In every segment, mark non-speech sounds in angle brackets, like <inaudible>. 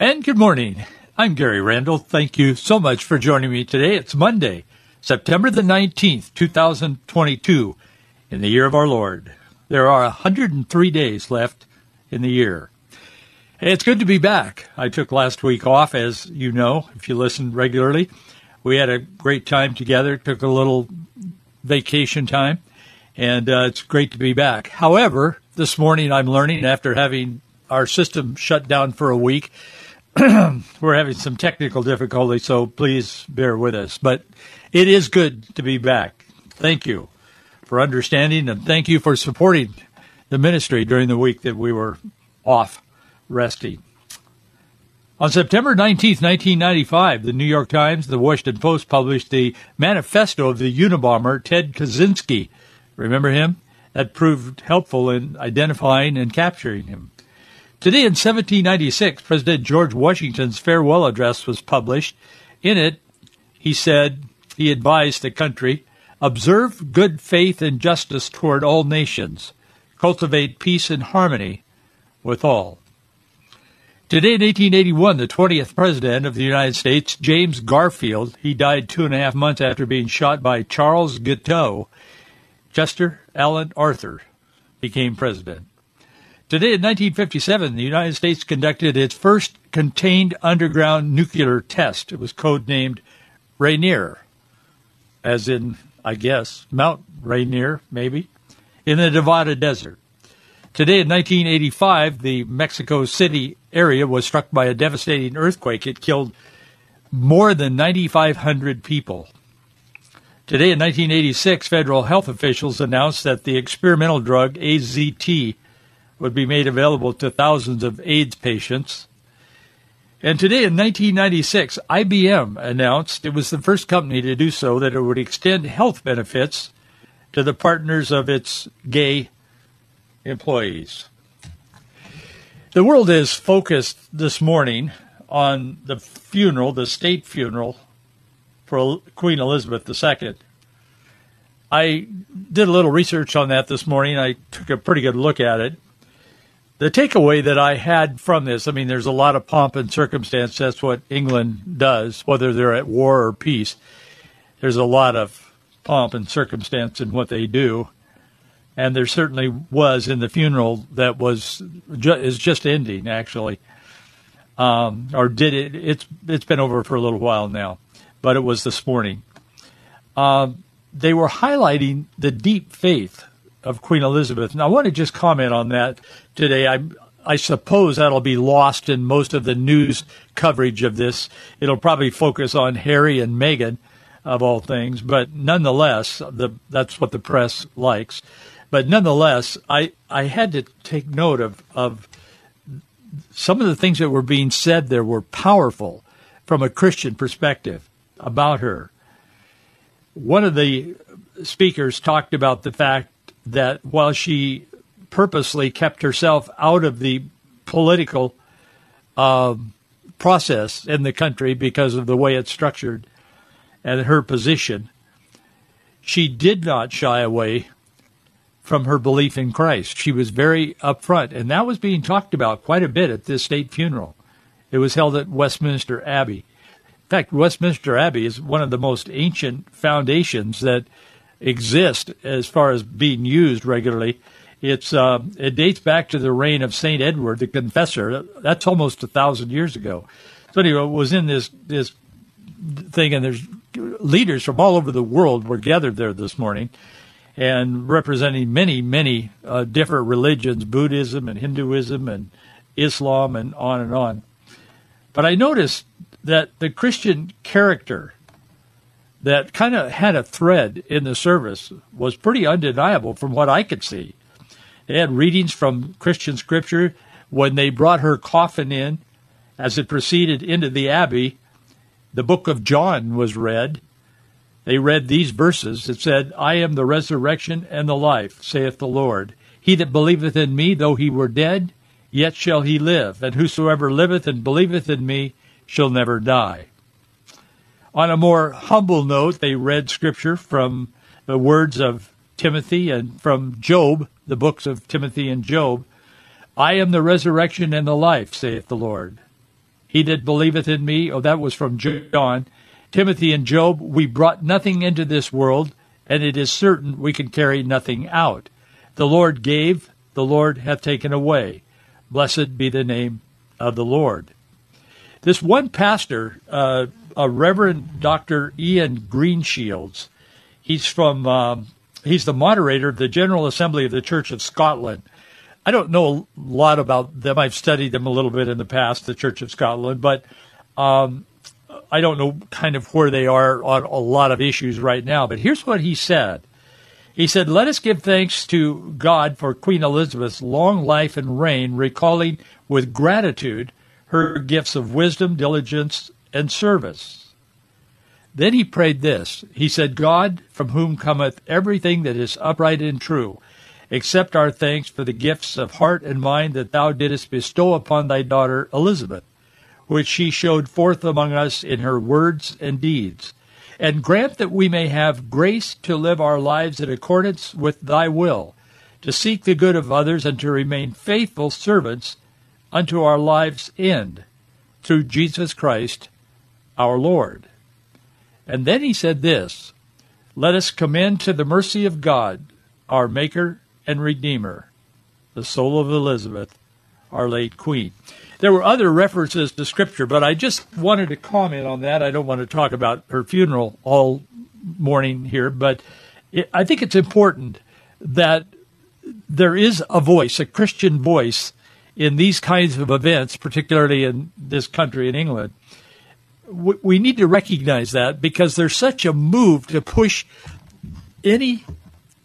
And good morning. I'm Gary Randall. Thank you so much for joining me today. It's Monday, September the 19th, 2022, in the year of our Lord. There are 103 days left in the year. It's good to be back. I took last week off, as you know, if you listen regularly. We had a great time together, took a little vacation time, and uh, it's great to be back. However, this morning I'm learning after having our system shut down for a week <clears throat> we're having some technical difficulties, so please bear with us. But it is good to be back. Thank you for understanding and thank you for supporting the ministry during the week that we were off resting. On September 19, 1995, the New York Times, the Washington Post published the manifesto of the Unabomber Ted Kaczynski. Remember him? That proved helpful in identifying and capturing him. Today in 1796, President George Washington's farewell address was published. In it, he said, he advised the country, observe good faith and justice toward all nations, cultivate peace and harmony with all. Today in 1881, the 20th President of the United States, James Garfield, he died two and a half months after being shot by Charles Guiteau, Chester Alan Arthur became president. Today in 1957, the United States conducted its first contained underground nuclear test. It was codenamed Rainier, as in, I guess, Mount Rainier, maybe, in the Nevada desert. Today in 1985, the Mexico City area was struck by a devastating earthquake. It killed more than 9,500 people. Today in 1986, federal health officials announced that the experimental drug AZT would be made available to thousands of AIDS patients. And today in 1996, IBM announced it was the first company to do so that it would extend health benefits to the partners of its gay employees. The world is focused this morning on the funeral, the state funeral for Queen Elizabeth II. I did a little research on that this morning. I took a pretty good look at it the takeaway that I had from this, I mean, there's a lot of pomp and circumstance. That's what England does, whether they're at war or peace. There's a lot of pomp and circumstance in what they do. And there certainly was in the funeral that was ju- is just ending actually, um, or did it? It's it's been over for a little while now, but it was this morning. Um, they were highlighting the deep faith of Queen Elizabeth. And I want to just comment on that today. I I suppose that'll be lost in most of the news coverage of this. It'll probably focus on Harry and Meghan, of all things, but nonetheless, the, that's what the press likes. But nonetheless, I, I had to take note of, of some of the things that were being said there were powerful from a Christian perspective about her. One of the speakers talked about the fact that while she purposely kept herself out of the political uh, process in the country because of the way it's structured and her position, she did not shy away from her belief in Christ. She was very upfront, and that was being talked about quite a bit at this state funeral. It was held at Westminster Abbey. In fact, Westminster Abbey is one of the most ancient foundations that exist as far as being used regularly. It's uh, it dates back to the reign of Saint Edward the Confessor. That's almost a thousand years ago. So anyway, it was in this this thing, and there's leaders from all over the world were gathered there this morning, and representing many many uh, different religions, Buddhism and Hinduism and Islam and on and on. But I noticed that the Christian character that kind of had a thread in the service was pretty undeniable from what I could see. They had readings from Christian scripture. When they brought her coffin in, as it proceeded into the abbey, the book of John was read. They read these verses. It said, I am the resurrection and the life, saith the Lord. He that believeth in me, though he were dead, yet shall he live. And whosoever liveth and believeth in me shall never die. On a more humble note, they read scripture from the words of Timothy and from Job, the books of Timothy and Job. I am the resurrection and the life, saith the Lord. He that believeth in me, oh, that was from John. Timothy and Job, we brought nothing into this world, and it is certain we can carry nothing out. The Lord gave, the Lord hath taken away. Blessed be the name of the Lord. This one pastor, uh, a Reverend Dr. Iain Greenshields, he's from, um, he's the moderator of the General Assembly of the Church of Scotland. I don't know a lot about them. I've studied them a little bit in the past, the Church of Scotland, but um, I don't know kind of where they are on a lot of issues right now. But here's what he said. He said, Let us give thanks to God for Queen Elizabeth's long life and reign, recalling with gratitude her gifts of wisdom, diligence, and service. Then he prayed this. He said, God, from whom cometh everything that is upright and true, accept our thanks for the gifts of heart and mind that thou didst bestow upon thy daughter Elizabeth, which she showed forth among us in her words and deeds. And grant that we may have grace to live our lives in accordance with thy will, to seek the good of others, and to remain faithful servants unto our life's end, through Jesus Christ our Lord. And then he said this Let us commend to the mercy of God, our Maker and Redeemer, the soul of Elizabeth, our late Queen. There were other references to Scripture, but I just wanted to comment on that. I don't want to talk about her funeral all morning here, but it, I think it's important that there is a voice, a Christian voice, in these kinds of events, particularly in this country, in England. We, need to recognize that because there's such a move to push any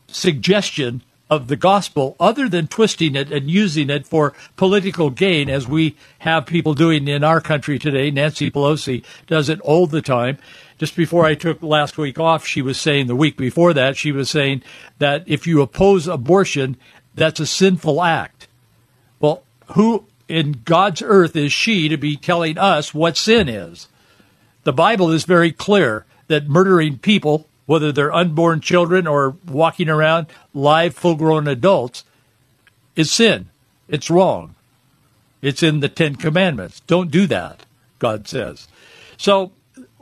suggestion of the gospel other than twisting it and using it for political gain as we have people doing in our country today. Nancy Pelosi does it all the time. Just before I took last week off, she was saying the week before that, she was saying that if you oppose abortion, that's a sinful act. Well, who in God's earth is she to be telling us what sin is? The Bible is very clear that murdering people whether they're unborn children or walking around live, full grown adults, is sin. It's wrong. It's in the Ten Commandments. Don't do that, God says. So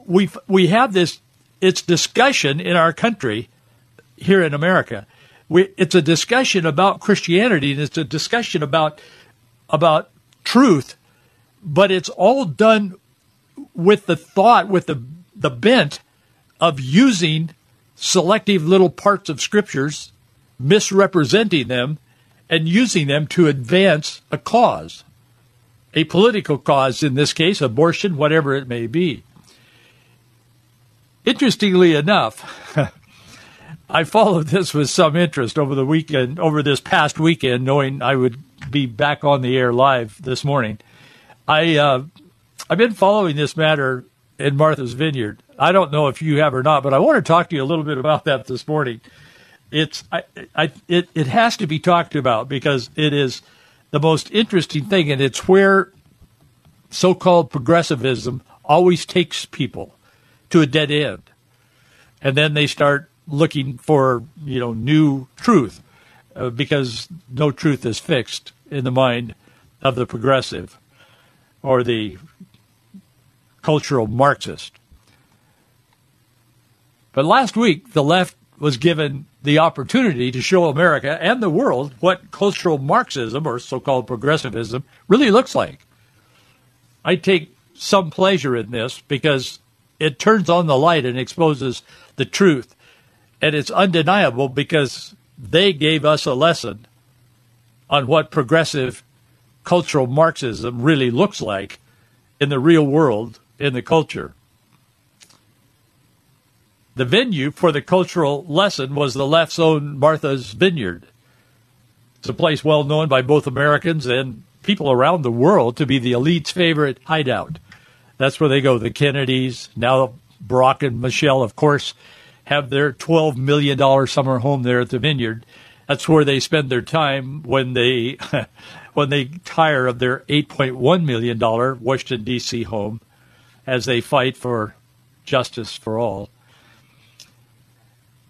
we we have this it's discussion in our country here in America. We, it's a discussion about Christianity and it's a discussion about about truth, but it's all done with the thought, with the the bent of using selective little parts of scriptures, misrepresenting them, and using them to advance a cause, a political cause, in this case, abortion, whatever it may be. Interestingly enough, <laughs> I followed this with some interest over the weekend, over this past weekend, knowing I would be back on the air live this morning. I uh, I've been following this matter in Martha's Vineyard. I don't know if you have or not, but I want to talk to you a little bit about that this morning. It's I, I it it has to be talked about because it is the most interesting thing, and it's where so-called progressivism always takes people to a dead end, and then they start looking for you know new truth uh, because no truth is fixed in the mind of the progressive or the cultural Marxist. But last week, the left was given the opportunity to show America and the world what cultural Marxism, or so called progressivism, really looks like. I take some pleasure in this because it turns on the light and exposes the truth. And it's undeniable because they gave us a lesson on what progressive cultural Marxism really looks like in the real world in the culture. The venue for the cultural lesson was the left's own Martha's Vineyard. It's a place well known by both Americans and people around the world to be the elite's favorite hideout. That's where they go. The Kennedys, now Barack and Michelle, of course, have their $12 million summer home there at the vineyard. That's where they spend their time when they <laughs> when they tire of their $8.1 million Washington, D.C. home as they fight for justice for all.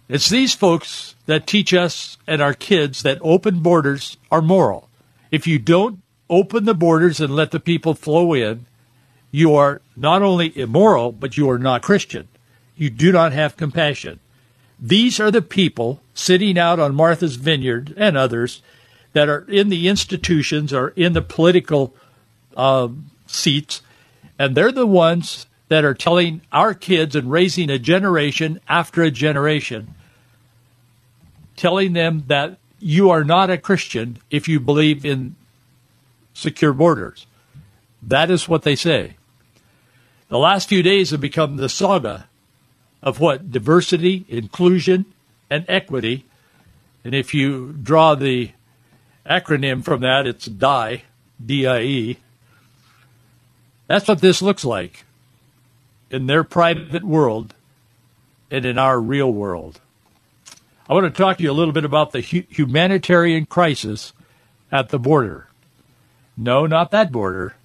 It's these folks that teach us and our kids that open borders are moral. If you don't open the borders and let the people flow in, you are not only immoral, but you are not Christian. You do not have compassion. These are the people sitting out on Martha's Vineyard and others that are in the institutions or in the political um, seats, and they're the ones that are telling our kids and raising a generation after a generation, telling them that you are not a Christian if you believe in secure borders. That is what they say. The last few days have become the saga of what diversity, inclusion, and equity. And if you draw the acronym from that, it's DIE, D-I-E. That's what this looks like in their private world and in our real world. I want to talk to you a little bit about the hu- humanitarian crisis at the border. No, not that border.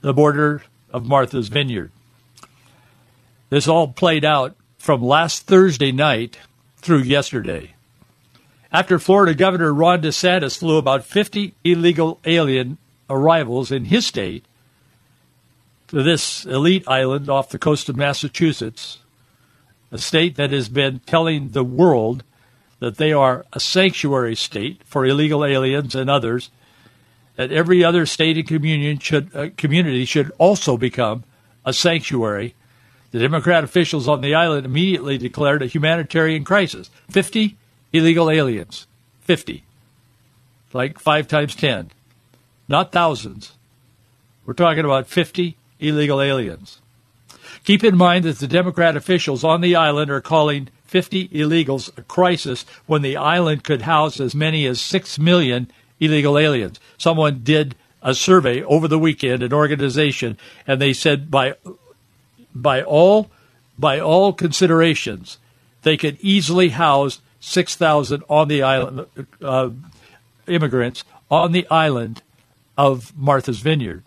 The border of Martha's Vineyard. This all played out from last Thursday night through yesterday. After Florida Governor Ron DeSantis flew about 50 illegal alien arrivals in his state to this elite island off the coast of Massachusetts, a state that has been telling the world that they are a sanctuary state for illegal aliens and others, that every other state and communion should, uh, community should also become a sanctuary. The Democrat officials on the island immediately declared a humanitarian crisis. 50 illegal aliens. 50. Like 5 times 10. Not thousands. We're talking about 50 illegal aliens. Keep in mind that the Democrat officials on the island are calling 50 illegals a crisis when the island could house as many as 6 million illegal aliens. Someone did a survey over the weekend, an organization, and they said by by all by all considerations, they could easily house 6,000 on the island, uh, immigrants on the island of Martha's Vineyard.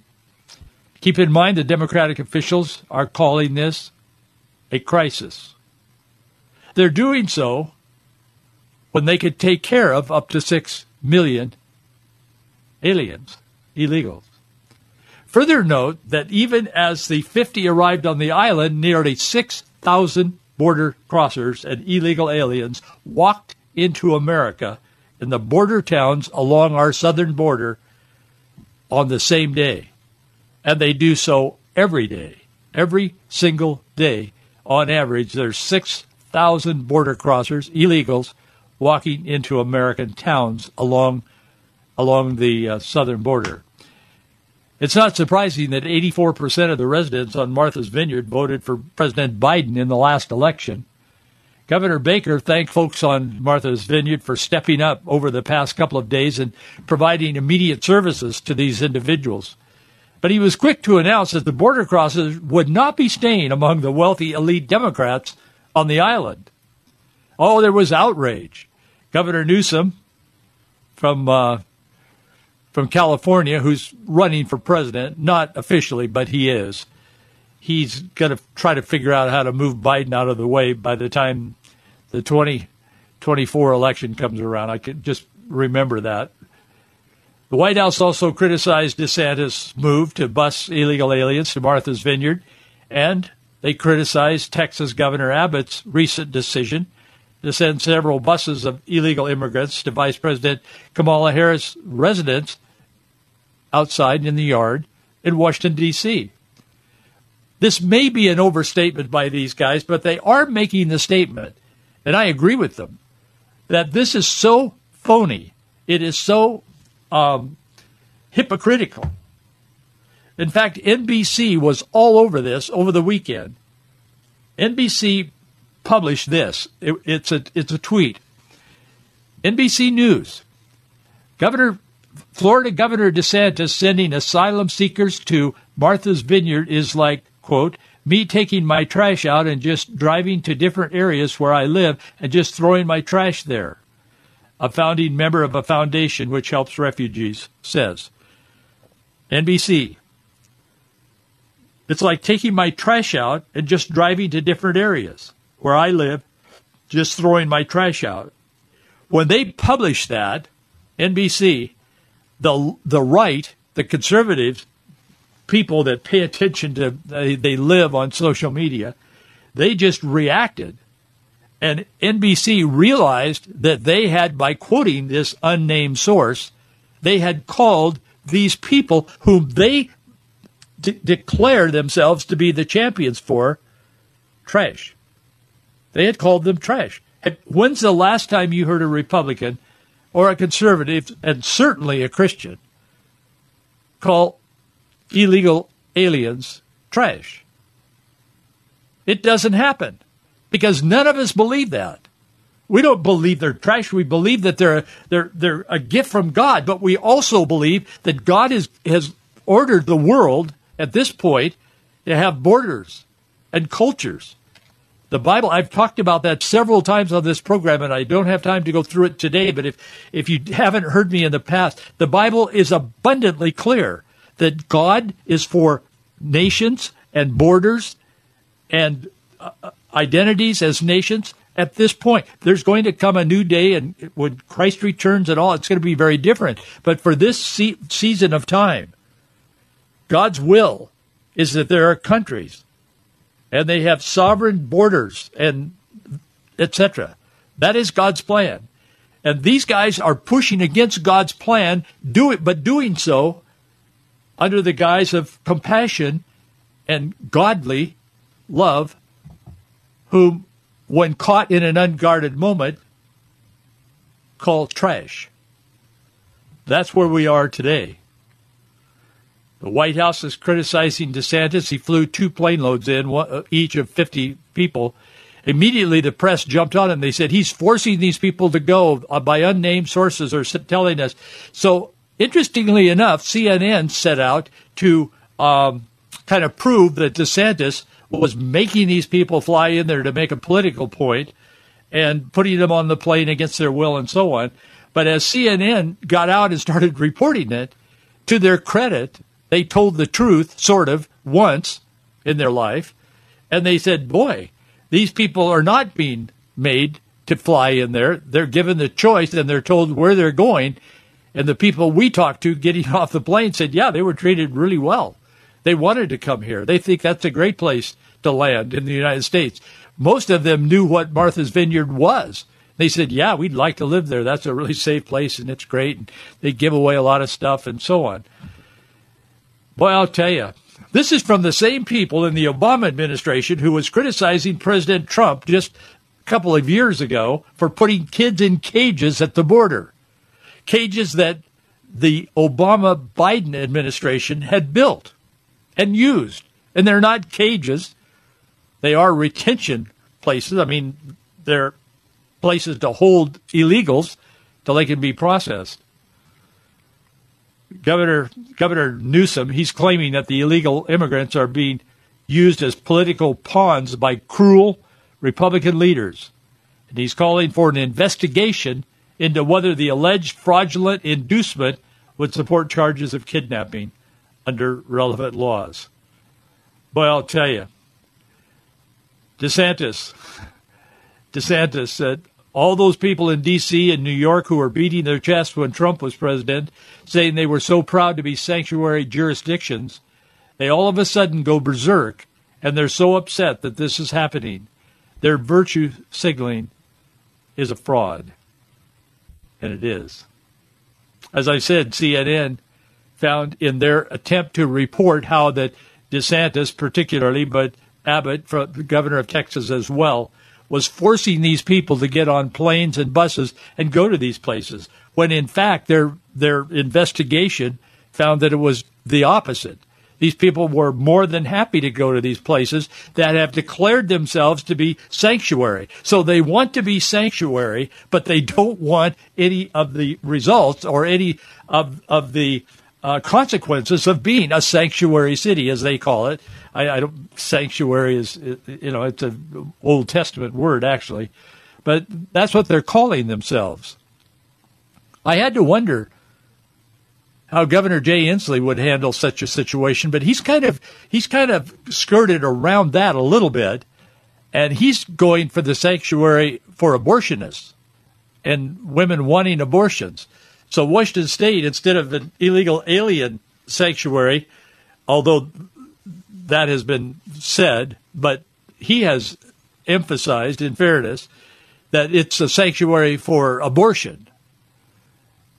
Keep in mind the Democratic officials are calling this a crisis. They're doing so when they could take care of up to 6 million aliens, illegals. Further note that even as the 50 arrived on the island, nearly 6,000 border crossers and illegal aliens walked into America in the border towns along our southern border on the same day. And they do so every day, every single day. On average, there's 6,000 border crossers, illegals, walking into American towns along along the uh, southern border. It's not surprising that 84% of the residents on Martha's Vineyard voted for President Biden in the last election. Governor Baker thanked folks on Martha's Vineyard for stepping up over the past couple of days and providing immediate services to these individuals. But he was quick to announce that the border crossers would not be staying among the wealthy elite Democrats on the island. Oh, there was outrage. Governor Newsom from uh, from California who's running for president, not officially, but he is. He's going to try to figure out how to move Biden out of the way by the time the 2024 election comes around. I can just remember that. The White House also criticized DeSantis' move to bus illegal aliens to Martha's Vineyard, and they criticized Texas Governor Abbott's recent decision to send several buses of illegal immigrants to Vice President Kamala Harris' residence outside in the yard in Washington, D.C. This may be an overstatement by these guys, but they are making the statement, and I agree with them, that this is so phony. It is so um, hypocritical. In fact, NBC was all over this over the weekend. NBC published this. It, it's a it's a tweet. NBC News. Governor Florida Governor DeSantis sending asylum seekers to Martha's Vineyard is like, quote, me taking my trash out and just driving to different areas where I live and just throwing my trash there. A founding member of a foundation which helps refugees says. NBC. It's like taking my trash out and just driving to different areas where I live, just throwing my trash out. When they published that, NBC, the the right, the conservatives, people that pay attention to they, they live on social media, they just reacted. And NBC realized that they had, by quoting this unnamed source, they had called these people whom they de- declare themselves to be the champions for trash. They had called them trash. When's the last time you heard a Republican or a conservative, and certainly a Christian, call illegal aliens trash. It doesn't happen because none of us believe that. We don't believe they're trash. We believe that they're they're they're a gift from God, but we also believe that God is, has ordered the world at this point to have borders and cultures. The Bible, I've talked about that several times on this program, and I don't have time to go through it today, but if, if you haven't heard me in the past, the Bible is abundantly clear that God is for nations and borders and uh, identities as nations at this point. There's going to come a new day, and when Christ returns and all, it's going to be very different. But for this se- season of time, God's will is that there are countries and they have sovereign borders and etc. That is God's plan. And these guys are pushing against God's plan, do it, but doing so under the guise of compassion and godly love, whom, when caught in an unguarded moment, call trash. That's where we are today. The White House is criticizing DeSantis. He flew two plane loads in, uh, each of 50 people. Immediately, the press jumped on him. They said he's forcing these people to go uh, by unnamed sources are telling us. So, interestingly enough, CNN set out to um, kind of prove that DeSantis was making these people fly in there to make a political point and putting them on the plane against their will and so on. But as CNN got out and started reporting it, to their credit, they told the truth, sort of, once in their life, and they said, boy, these people are not being made to fly in there. They're given the choice and they're told where they're going. And the people we talked to getting <laughs> off the plane said, yeah, they were treated really well. They wanted to come here. They think that's a great place to land in the United States. Most of them knew what Martha's Vineyard was. They said, yeah, we'd like to live there. That's a really safe place and it's great. And they give away a lot of stuff and so on. Boy, I'll tell you, this is from the same people in the Obama administration who was criticizing President Trump just a couple of years ago for putting kids in cages at the border. Cages that the Obama Biden administration had built and used. And they're not cages, they are retention places. I mean, they're places to hold illegals till they can be processed. Governor Governor Newsom, he's claiming that the illegal immigrants are being used as political pawns by cruel Republican leaders. And he's calling for an investigation into whether the alleged fraudulent inducement would support charges of kidnapping under relevant laws. Boy, I'll tell you, DeSantis, <laughs> DeSantis said all those people in D.C. and New York who were beating their chests when Trump was president, saying they were so proud to be sanctuary jurisdictions, they all of a sudden go berserk and they're so upset that this is happening. Their virtue signaling is a fraud. And it is. As I said, CNN found in their attempt to report how that DeSantis, particularly, but Abbott, the governor of Texas as well, was forcing these people to get on planes and buses and go to these places, when in fact their their investigation found that it was the opposite. These people were more than happy to go to these places that have declared themselves to be sanctuary. So they want to be sanctuary, but they don't want any of the results or any of, of the uh, consequences of being a sanctuary city, as they call it. I, I don't, sanctuary is, you know, it's an Old Testament word actually, but that's what they're calling themselves. I had to wonder how Governor Jay Inslee would handle such a situation, but he's kind of he's kind of skirted around that a little bit, and he's going for the sanctuary for abortionists and women wanting abortions. So Washington State, instead of an illegal alien sanctuary, although that has been said, but he has emphasized, in fairness, that it's a sanctuary for abortion.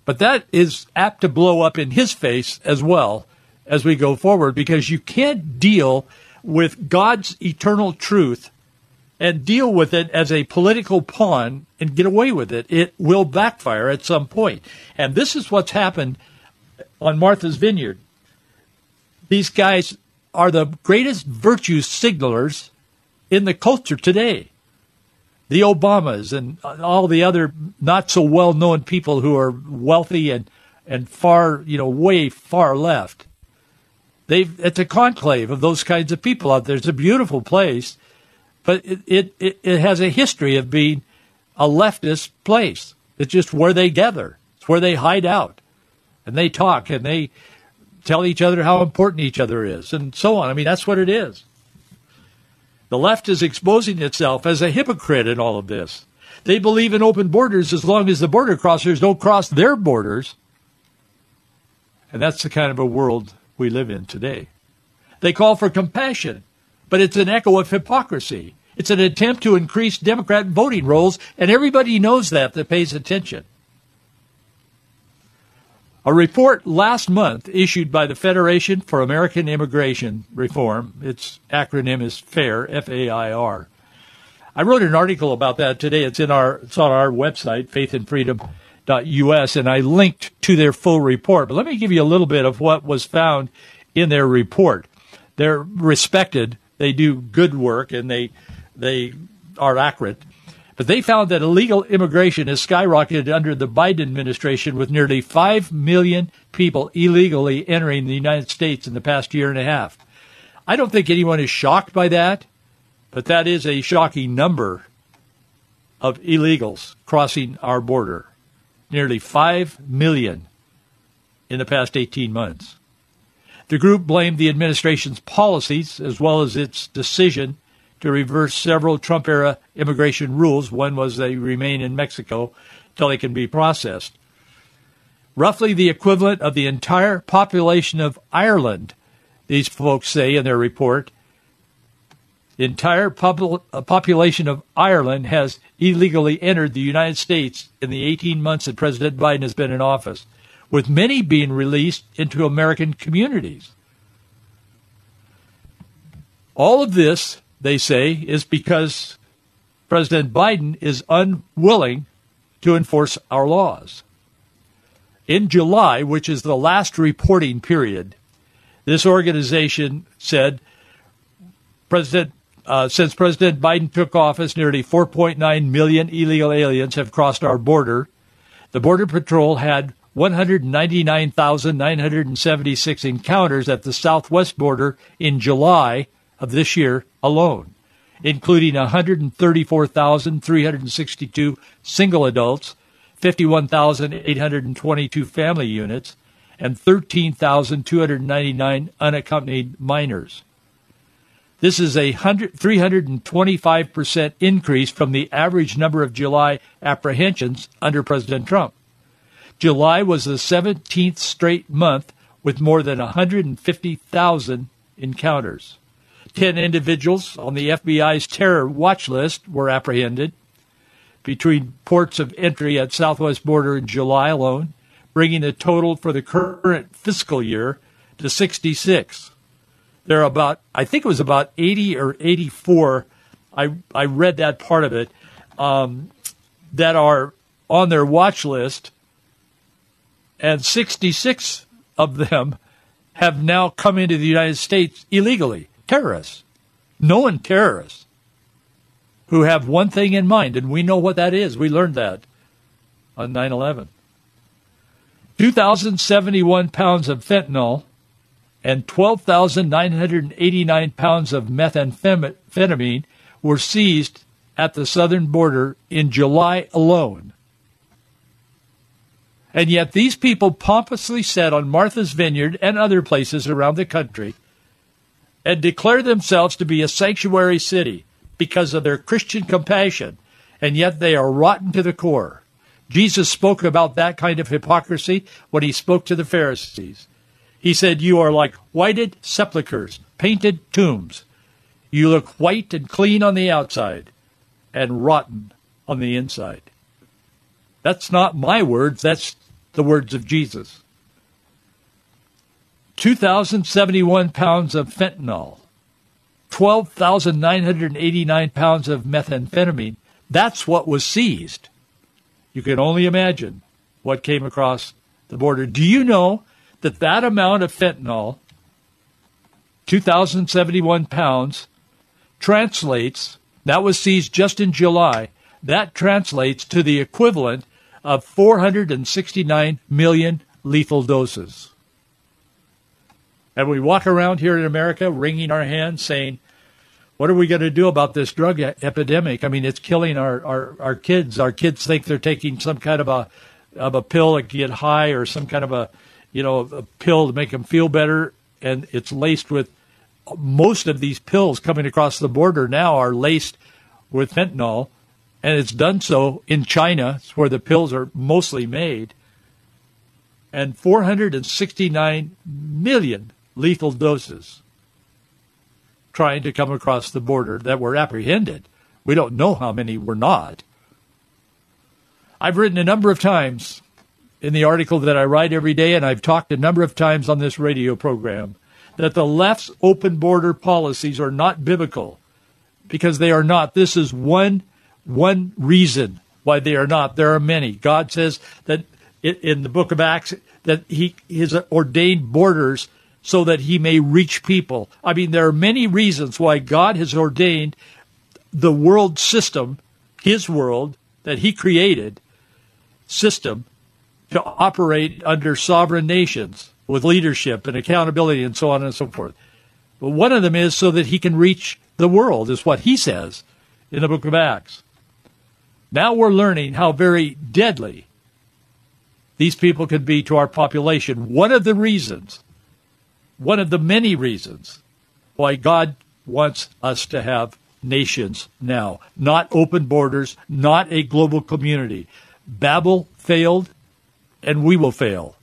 But that is apt to blow up in his face as well as we go forward because you can't deal with God's eternal truth and deal with it as a political pawn and get away with it. It will backfire at some point. And this is what's happened on Martha's Vineyard. These guys are the greatest virtue signalers in the culture today the Obamas and all the other not so well known people who are wealthy and, and far, you know, way far left. They've, it's a conclave of those kinds of people out there. It's a beautiful place, but it, it, it, it has a history of being a leftist place. It's just where they gather. It's where they hide out and they talk and they tell each other how important each other is and so on. I mean, that's what it is. The left is exposing itself as a hypocrite in all of this. They believe in open borders as long as the border crossers don't cross their borders. And that's the kind of a world we live in today. They call for compassion, but it's an echo of hypocrisy. It's an attempt to increase Democrat voting rolls, and everybody knows that that pays attention. A report last month issued by the Federation for American Immigration Reform, its acronym is FAIR, F-A-I-R. I wrote an article about that today. It's in our it's on our website, faithandfreedom.us, and I linked to their full report. But let me give you a little bit of what was found in their report. They're respected, they do good work, and they they are accurate. But they found that illegal immigration has skyrocketed under the Biden administration with nearly 5 million people illegally entering the United States in the past year and a half. I don't think anyone is shocked by that, but that is a shocking number of illegals crossing our border. Nearly 5 million in the past 18 months. The group blamed the administration's policies as well as its decision to reverse several Trump era immigration rules. One was they remain in Mexico till they can be processed. Roughly the equivalent of the entire population of Ireland, these folks say in their report. The entire pop- uh, population of Ireland has illegally entered the United States in the 18 months that President Biden has been in office, with many being released into American communities. All of this they say, is because President Biden is unwilling to enforce our laws. In July, which is the last reporting period, this organization said President uh, since President Biden took office, nearly 4.9 million illegal aliens have crossed our border. The Border Patrol had 199,976 encounters at the southwest border in July of this year alone, including 134,362 single adults, 51,822 family units, and 13,299 unaccompanied minors. This is a 325% increase from the average number of July apprehensions under President Trump. July was the 17th straight month with more than 150,000 encounters. Ten individuals on the FBI's terror watch list were apprehended between ports of entry at southwest border in July alone, bringing the total for the current fiscal year to 66. There are about, I think it was about 80 or 84. I I read that part of it um, that are on their watch list, and 66 of them have now come into the United States illegally. Terrorists. Known terrorists who have one thing in mind, and we know what that is. We learned that on 9 11. 2,071 pounds of fentanyl and 12,989 pounds of methamphetamine were seized at the southern border in July alone. And yet these people pompously said on Martha's Vineyard and other places around the country and declare themselves to be a sanctuary city because of their Christian compassion, and yet they are rotten to the core. Jesus spoke about that kind of hypocrisy when he spoke to the Pharisees. He said, You are like whited sepulchres, painted tombs. You look white and clean on the outside and rotten on the inside. That's not my words, that's the words of Jesus. 2,071 pounds of fentanyl, 12,989 pounds of methamphetamine. That's what was seized. You can only imagine what came across the border. Do you know that that amount of fentanyl, 2,071 pounds, translates, that was seized just in July, that translates to the equivalent of 469 million lethal doses. And we walk around here in America wringing our hands saying, what are we going to do about this drug epidemic? I mean, it's killing our, our, our kids. Our kids think they're taking some kind of a of a pill to get high or some kind of a you know a pill to make them feel better, and it's laced with most of these pills coming across the border now are laced with fentanyl, and it's done so in China, where the pills are mostly made. And 469 million lethal doses trying to come across the border that were apprehended. We don't know how many were not. I've written a number of times in the article that I write every day, and I've talked a number of times on this radio program, that the left's open border policies are not biblical because they are not. This is one, one reason why they are not. There are many. God says that in the book of Acts that he has ordained borders so that he may reach people. I mean, there are many reasons why God has ordained the world system, his world that he created, system, to operate under sovereign nations with leadership and accountability and so on and so forth. But one of them is so that he can reach the world, is what he says in the book of Acts. Now we're learning how very deadly these people could be to our population. One of the reasons one of the many reasons why God wants us to have nations now, not open borders, not a global community. Babel failed, and we will fail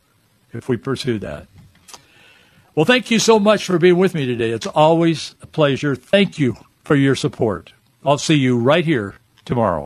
if we pursue that. Well, thank you so much for being with me today. It's always a pleasure. Thank you for your support. I'll see you right here tomorrow.